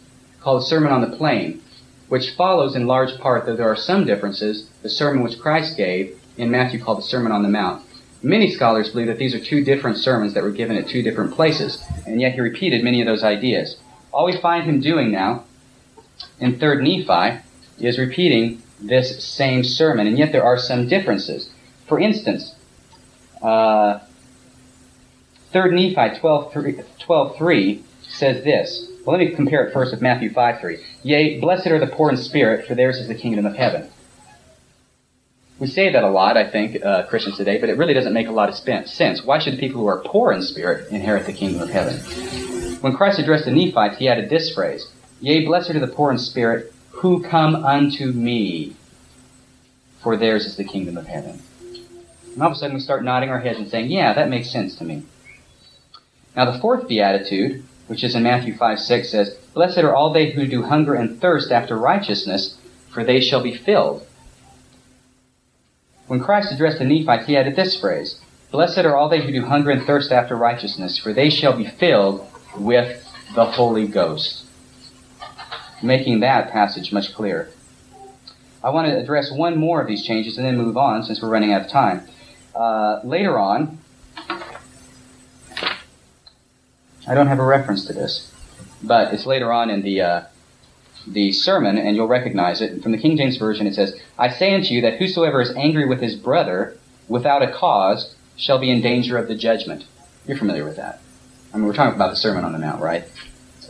called the Sermon on the Plain, which follows in large part, though there are some differences, the sermon which Christ gave in Matthew called the Sermon on the Mount. Many scholars believe that these are two different sermons that were given at two different places, and yet he repeated many of those ideas. All we find him doing now in 3rd Nephi is repeating this same sermon, and yet there are some differences. For instance, uh, 3rd Nephi 12.3 12, 3 says this. Well, let me compare it first with Matthew 5.3. Yea, blessed are the poor in spirit, for theirs is the kingdom of heaven. We say that a lot, I think, uh, Christians today, but it really doesn't make a lot of sense. Why should people who are poor in spirit inherit the kingdom of heaven? When Christ addressed the Nephites, he added this phrase, Yea, blessed are the poor in spirit, who come unto me, for theirs is the kingdom of heaven. And all of a sudden we start nodding our heads and saying, yeah, that makes sense to me. Now the fourth beatitude, which is in Matthew 5 6, says, Blessed are all they who do hunger and thirst after righteousness, for they shall be filled. When Christ addressed the Nephites, he added this phrase, Blessed are all they who do hunger and thirst after righteousness, for they shall be filled with the Holy Ghost. Making that passage much clearer. I want to address one more of these changes and then move on since we're running out of time. Uh, later on, I don't have a reference to this, but it's later on in the uh, the sermon, and you'll recognize it. From the King James Version, it says, "I say unto you that whosoever is angry with his brother without a cause shall be in danger of the judgment." You're familiar with that. I mean, we're talking about the Sermon on the Mount, right?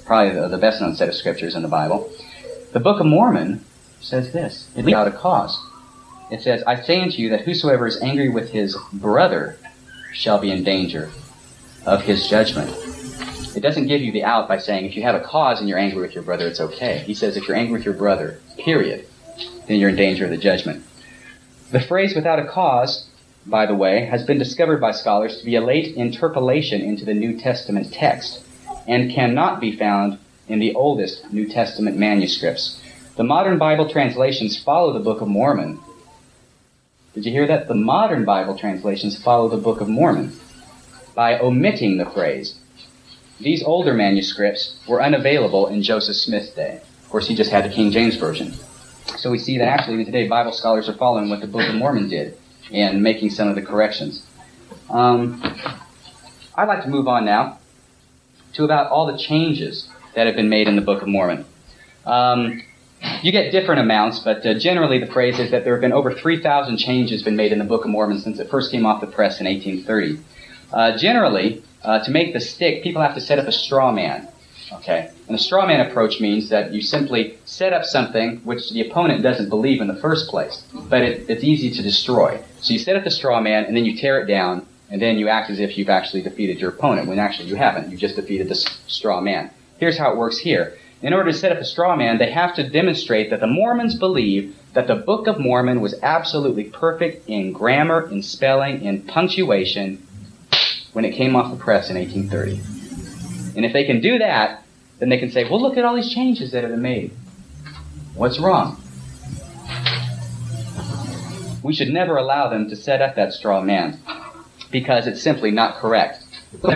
Probably the, the best known set of scriptures in the Bible. The Book of Mormon says this without a cause. It says, I say unto you that whosoever is angry with his brother shall be in danger of his judgment. It doesn't give you the out by saying if you have a cause and you're angry with your brother, it's okay. He says if you're angry with your brother, period, then you're in danger of the judgment. The phrase without a cause, by the way, has been discovered by scholars to be a late interpolation into the New Testament text. And cannot be found in the oldest New Testament manuscripts. The modern Bible translations follow the Book of Mormon. Did you hear that? The modern Bible translations follow the Book of Mormon by omitting the phrase. These older manuscripts were unavailable in Joseph Smith's day. Of course, he just had the King James Version. So we see that actually today Bible scholars are following what the Book of Mormon did and making some of the corrections. Um, I'd like to move on now to about all the changes that have been made in the Book of Mormon. Um, you get different amounts, but uh, generally the phrase is that there have been over 3,000 changes been made in the Book of Mormon since it first came off the press in 1830. Uh, generally, uh, to make the stick, people have to set up a straw man. Okay? And a straw man approach means that you simply set up something which the opponent doesn't believe in the first place, but it, it's easy to destroy. So you set up the straw man, and then you tear it down, and then you act as if you've actually defeated your opponent, when actually you haven't. You've just defeated the straw man. Here's how it works here. In order to set up a straw man, they have to demonstrate that the Mormons believe that the Book of Mormon was absolutely perfect in grammar, in spelling, in punctuation when it came off the press in 1830. And if they can do that, then they can say, well, look at all these changes that have been made. What's wrong? We should never allow them to set up that straw man because it's simply not correct.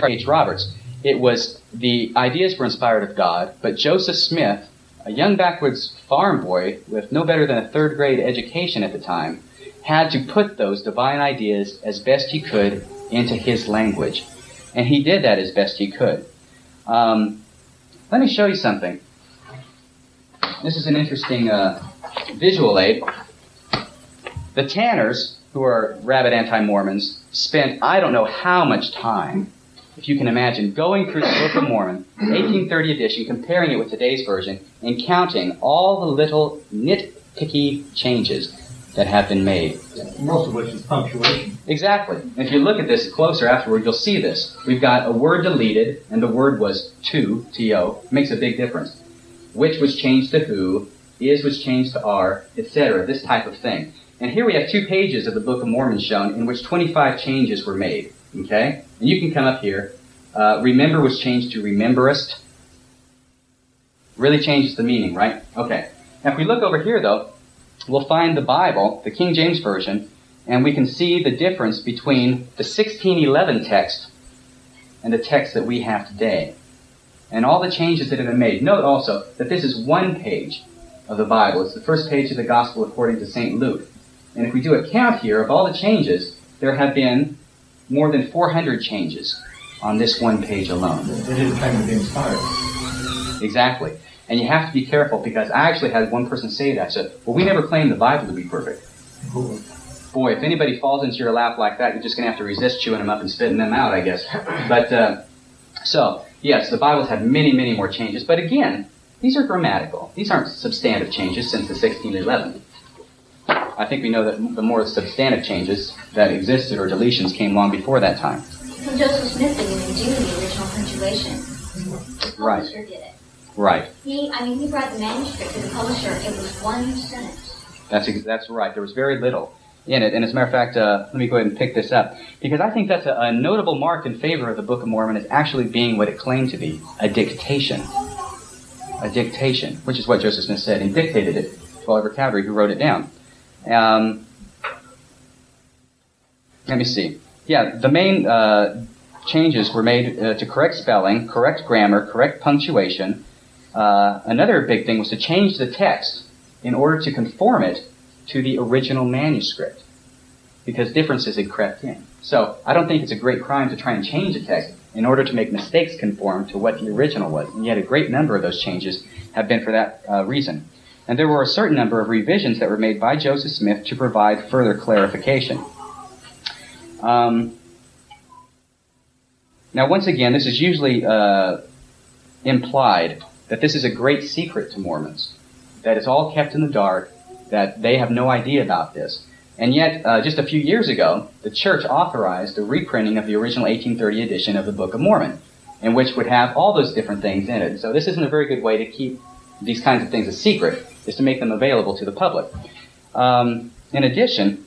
H. Roberts. It was the ideas were inspired of God, but Joseph Smith, a young backwoods farm boy with no better than a third grade education at the time, had to put those divine ideas as best he could into his language. And he did that as best he could. Um, let me show you something. This is an interesting uh, visual aid. The Tanners, who are rabid anti Mormons, spent I don't know how much time if you can imagine, going through the Book of Mormon, 1830 edition, comparing it with today's version, and counting all the little nitpicky changes that have been made. Most of which is punctuation. Exactly. And if you look at this closer afterward, you'll see this. We've got a word deleted, and the word was to, T-O. Makes a big difference. Which was changed to who, is was changed to are, etc. This type of thing. And here we have two pages of the Book of Mormon shown in which 25 changes were made. Okay? And you can come up here. Uh, remember was changed to rememberest. Really changes the meaning, right? Okay. Now if we look over here though, we'll find the Bible, the King James Version, and we can see the difference between the 1611 text and the text that we have today. And all the changes that have been made. Note also that this is one page of the Bible. It's the first page of the Gospel according to St. Luke. And if we do a count here of all the changes, there have been more than 400 changes on this one page alone. Didn't claim to be inspired. Exactly. And you have to be careful because I actually had one person say that. I said, well, we never claimed the Bible to be perfect. Boy, if anybody falls into your lap like that, you're just going to have to resist chewing them up and spitting them out, I guess. But, uh, so, yes, the Bible's had many, many more changes. But again, these are grammatical. These aren't substantive changes since the 1611. I think we know that the more substantive changes that existed or deletions came long before that time. So Joseph Smith didn't even do the original punctuation. The Right. publisher did it. Right. He, I mean, he brought the manuscript to the publisher. It was one sentence. That's ex- that's right. There was very little in it, and as a matter of fact, uh, let me go ahead and pick this up because I think that's a, a notable mark in favor of the Book of Mormon is actually being what it claimed to be—a dictation. A dictation, which is what Joseph Smith said. He dictated it to Oliver Cowdery, who wrote it down. Um, let me see. Yeah, the main uh, changes were made uh, to correct spelling, correct grammar, correct punctuation. Uh, another big thing was to change the text in order to conform it to the original manuscript because differences had crept in. So I don't think it's a great crime to try and change a text in order to make mistakes conform to what the original was. And yet a great number of those changes have been for that uh, reason. And there were a certain number of revisions that were made by Joseph Smith to provide further clarification. Um, now, once again, this is usually uh, implied that this is a great secret to Mormons, that it's all kept in the dark, that they have no idea about this. And yet, uh, just a few years ago, the church authorized the reprinting of the original 1830 edition of the Book of Mormon, in which would have all those different things in it. So this isn't a very good way to keep these kinds of things a secret, is to make them available to the public. Um, in addition,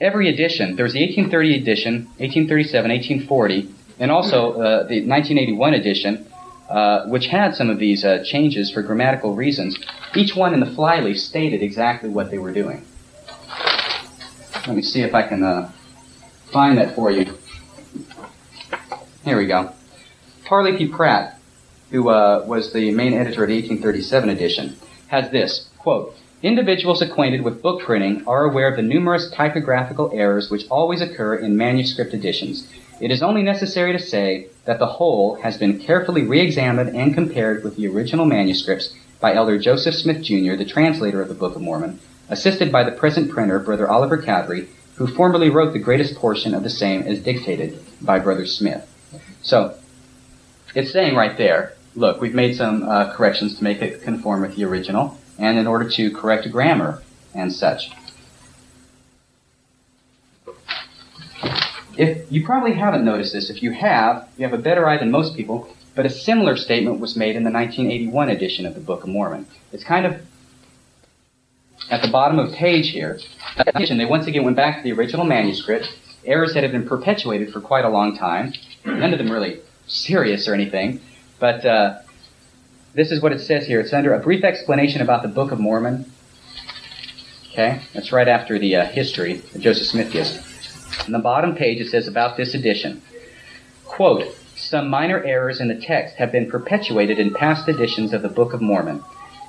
every edition, there was the 1830 edition, 1837, 1840, and also uh, the 1981 edition, uh, which had some of these uh, changes for grammatical reasons. Each one in the flyleaf stated exactly what they were doing. Let me see if I can uh, find that for you. Here we go. Parley P. Pratt, who uh, was the main editor of the 1837 edition, has this quote, Individuals acquainted with book printing are aware of the numerous typographical errors which always occur in manuscript editions. It is only necessary to say that the whole has been carefully re-examined and compared with the original manuscripts by Elder Joseph Smith Jr., the translator of the Book of Mormon, assisted by the present printer, Brother Oliver Cowdery, who formerly wrote the greatest portion of the same as dictated by Brother Smith. So, it's saying right there, look, we've made some uh, corrections to make it conform with the original, and in order to correct grammar and such. If you probably haven't noticed this, if you have, you have a better eye than most people, but a similar statement was made in the 1981 edition of the Book of Mormon. It's kind of at the bottom of the page here. They once again went back to the original manuscript, errors that had been perpetuated for quite a long time. None of them really serious or anything, but uh, this is what it says here. It's under a brief explanation about the Book of Mormon. Okay, that's right after the uh, history that Joseph Smith gives. On the bottom page, it says about this edition. Quote, some minor errors in the text have been perpetuated in past editions of the Book of Mormon.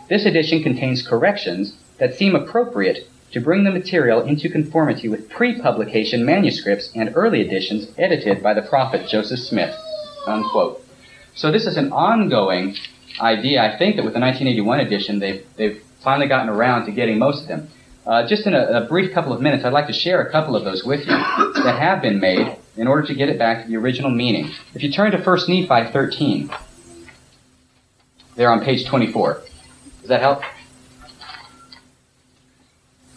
This edition contains corrections that seem appropriate to bring the material into conformity with pre-publication manuscripts and early editions edited by the prophet Joseph Smith. Unquote. So this is an ongoing idea. I think that with the 1981 edition, they've, they've finally gotten around to getting most of them. Uh, just in a, a, brief couple of minutes, I'd like to share a couple of those with you that have been made in order to get it back to the original meaning. If you turn to 1 Nephi 13, there on page 24. Does that help?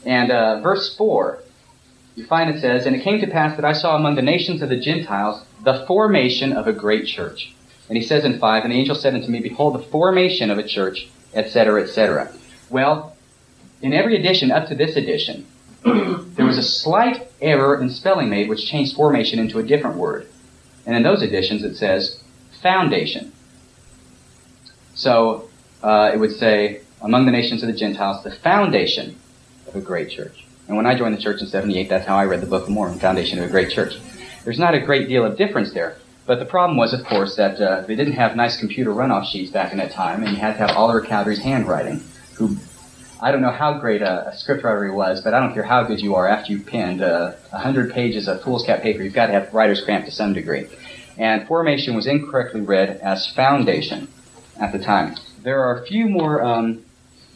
And uh, verse 4, you find it says, And it came to pass that I saw among the nations of the Gentiles the formation of a great church. And he says in 5, And the angel said unto me, Behold, the formation of a church, etc., etc. Well, in every edition up to this edition, there was a slight error in spelling made which changed formation into a different word. And in those editions it says foundation. So uh, it would say, among the nations of the Gentiles, the foundation of a great church. And when I joined the church in 78, that's how I read the Book of Mormon, foundation of a great church. There's not a great deal of difference there. But the problem was, of course, that uh, they didn't have nice computer runoff sheets back in that time, and you had to have Oliver Cowdery's handwriting, who I don't know how great a, a scriptwriter he was, but I don't care how good you are after you've penned uh, 100 pages of foolscap paper, you've got to have writer's cramp to some degree. And formation was incorrectly read as foundation at the time. There are a few more, um,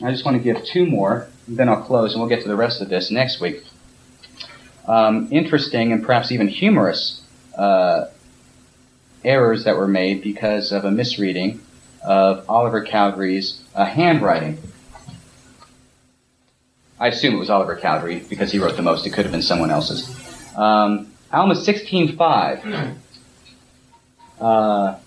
I just want to give two more, then I'll close and we'll get to the rest of this next week. Um, interesting and perhaps even humorous uh, errors that were made because of a misreading of Oliver Cowdery's uh, handwriting. I assume it was Oliver Cowdery because he wrote the most. It could have been someone else's. Um, Alma 16.5. Uh,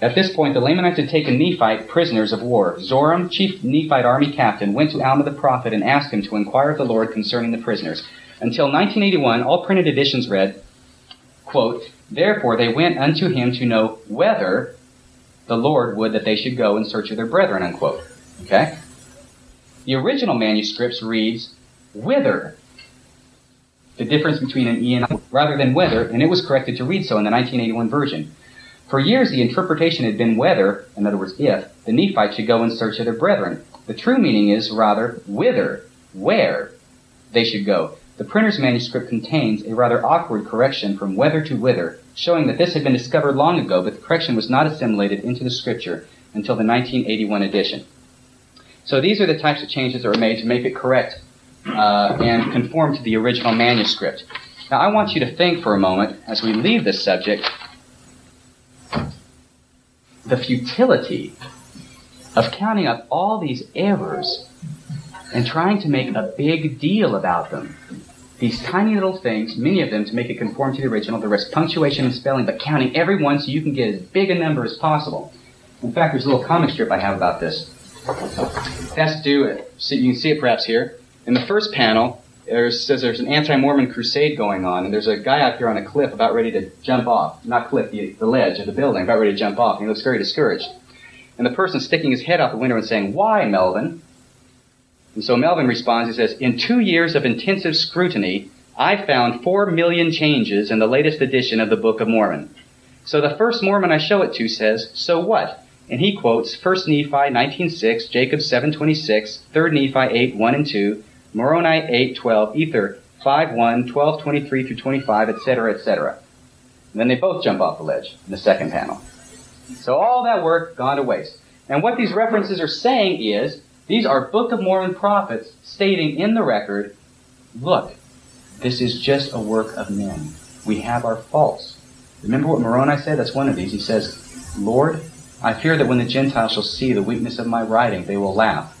at this point, the Lamanites had taken Nephite prisoners of war. Zoram, chief Nephite army captain, went to Alma the prophet and asked him to inquire of the Lord concerning the prisoners. Until 1981, all printed editions read, quote, Therefore they went unto him to know whether the Lord would that they should go in search of their brethren, unquote. Okay? The original manuscripts reads whither. The difference between an E and I rather than whether, and it was corrected to read so in the 1981 version. For years, the interpretation had been whether, in other words, if, the Nephites should go in search of their brethren. The true meaning is rather whither, where they should go. The printer's manuscript contains a rather awkward correction from whether to whither, showing that this had been discovered long ago, but the correction was not assimilated into the scripture until the 1981 edition. So these are the types of changes that were made to make it correct uh, and conform to the original manuscript. Now I want you to think for a moment, as we leave this subject, the futility of counting up all these errors and trying to make a big deal about them. These tiny little things, many of them to make it conform to the original, the rest punctuation and spelling, but counting every one so you can get as big a number as possible. In fact, there's a little comic strip I have about this. It do with, so you can see it perhaps here. In the first panel, there's, says there's an anti-Mormon crusade going on, and there's a guy out here on a cliff about ready to jump off. Not cliff, the, the ledge of the building, about ready to jump off. And he looks very discouraged. And the person sticking his head out the window and saying, Why, Melvin? And so Melvin responds, he says, In two years of intensive scrutiny, I found four million changes in the latest edition of the Book of Mormon. So the first Mormon I show it to says, So what? And he quotes 1 Nephi 19.6, Jacob 7.26, 3 Nephi 8, 1 and 2, Moroni 8, 12, Ether 5, 1, 12, 23 through 25, etc., etc. And then they both jump off the ledge in the second panel. So all that work gone to waste. And what these references are saying is, these are Book of Mormon prophets stating in the record, look, this is just a work of men. We have our faults. Remember what Moroni said? That's one of these. He says, Lord, I fear that when the Gentiles shall see the weakness of my writing, they will laugh.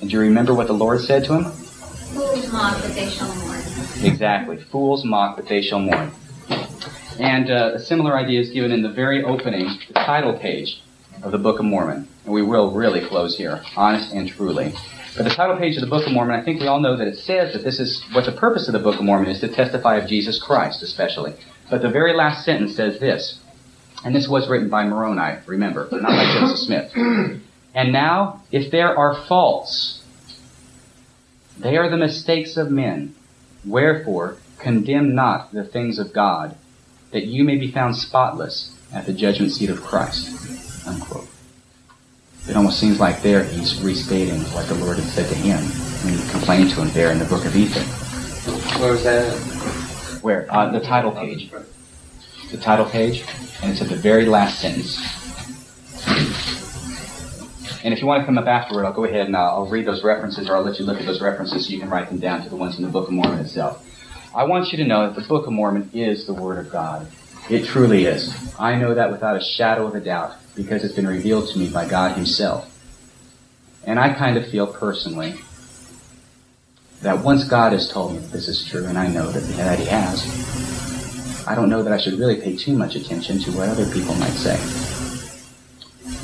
And do you remember what the Lord said to him? Fools mock, but they shall mourn. Exactly. Fools mock, but they shall mourn. And uh, a similar idea is given in the very opening, the title page of the Book of Mormon. And we will really close here, honest and truly. But the title page of the Book of Mormon, I think we all know that it says that this is what the purpose of the Book of Mormon is to testify of Jesus Christ, especially. But the very last sentence says this, and this was written by Moroni, remember, not by Joseph Smith. And now, if there are faults, they are the mistakes of men. Wherefore, condemn not the things of God, that you may be found spotless at the judgment seat of Christ. Unquote. It almost seems like there he's restating what the Lord had said to him when he complained to him there in the book of Ether. Where was that? Where? Uh, the title page. The title page, and it's at the very last sentence. And if you want to come up afterward, I'll go ahead and uh, I'll read those references, or I'll let you look at those references so you can write them down to the ones in the Book of Mormon itself. I want you to know that the Book of Mormon is the Word of God. It truly is. I know that without a shadow of a doubt because it's been revealed to me by God Himself. And I kind of feel personally that once God has told me that this is true, and I know that, that He has, I don't know that I should really pay too much attention to what other people might say.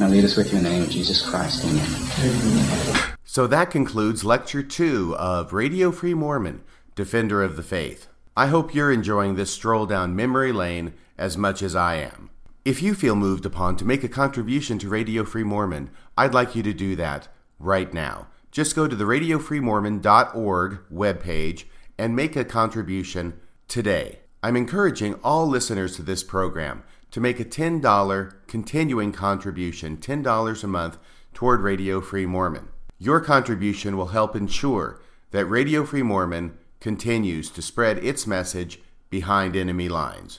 I leave this with you in the name Jesus Christ. Amen. So that concludes Lecture 2 of Radio Free Mormon, Defender of the Faith. I hope you're enjoying this stroll down memory lane as much as I am. If you feel moved upon to make a contribution to Radio Free Mormon, I'd like you to do that right now. Just go to the radiofreemormon.org webpage and make a contribution today. I'm encouraging all listeners to this program to make a $10 continuing contribution, $10 a month, toward Radio Free Mormon. Your contribution will help ensure that Radio Free Mormon continues to spread its message behind enemy lines.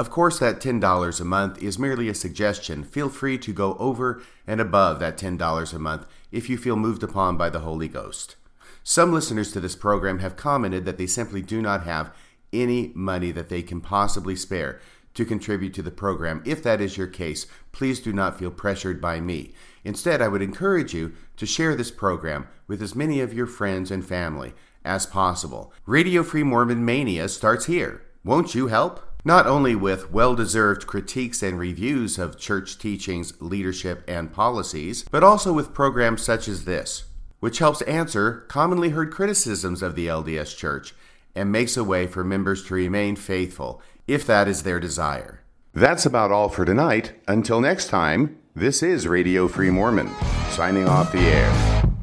Of course, that $10 a month is merely a suggestion. Feel free to go over and above that $10 a month if you feel moved upon by the Holy Ghost. Some listeners to this program have commented that they simply do not have any money that they can possibly spare to contribute to the program. If that is your case, please do not feel pressured by me. Instead, I would encourage you to share this program with as many of your friends and family as possible. Radio Free Mormon Mania starts here. Won't you help? Not only with well deserved critiques and reviews of church teachings, leadership, and policies, but also with programs such as this, which helps answer commonly heard criticisms of the LDS Church and makes a way for members to remain faithful if that is their desire. That's about all for tonight. Until next time, this is Radio Free Mormon, signing off the air.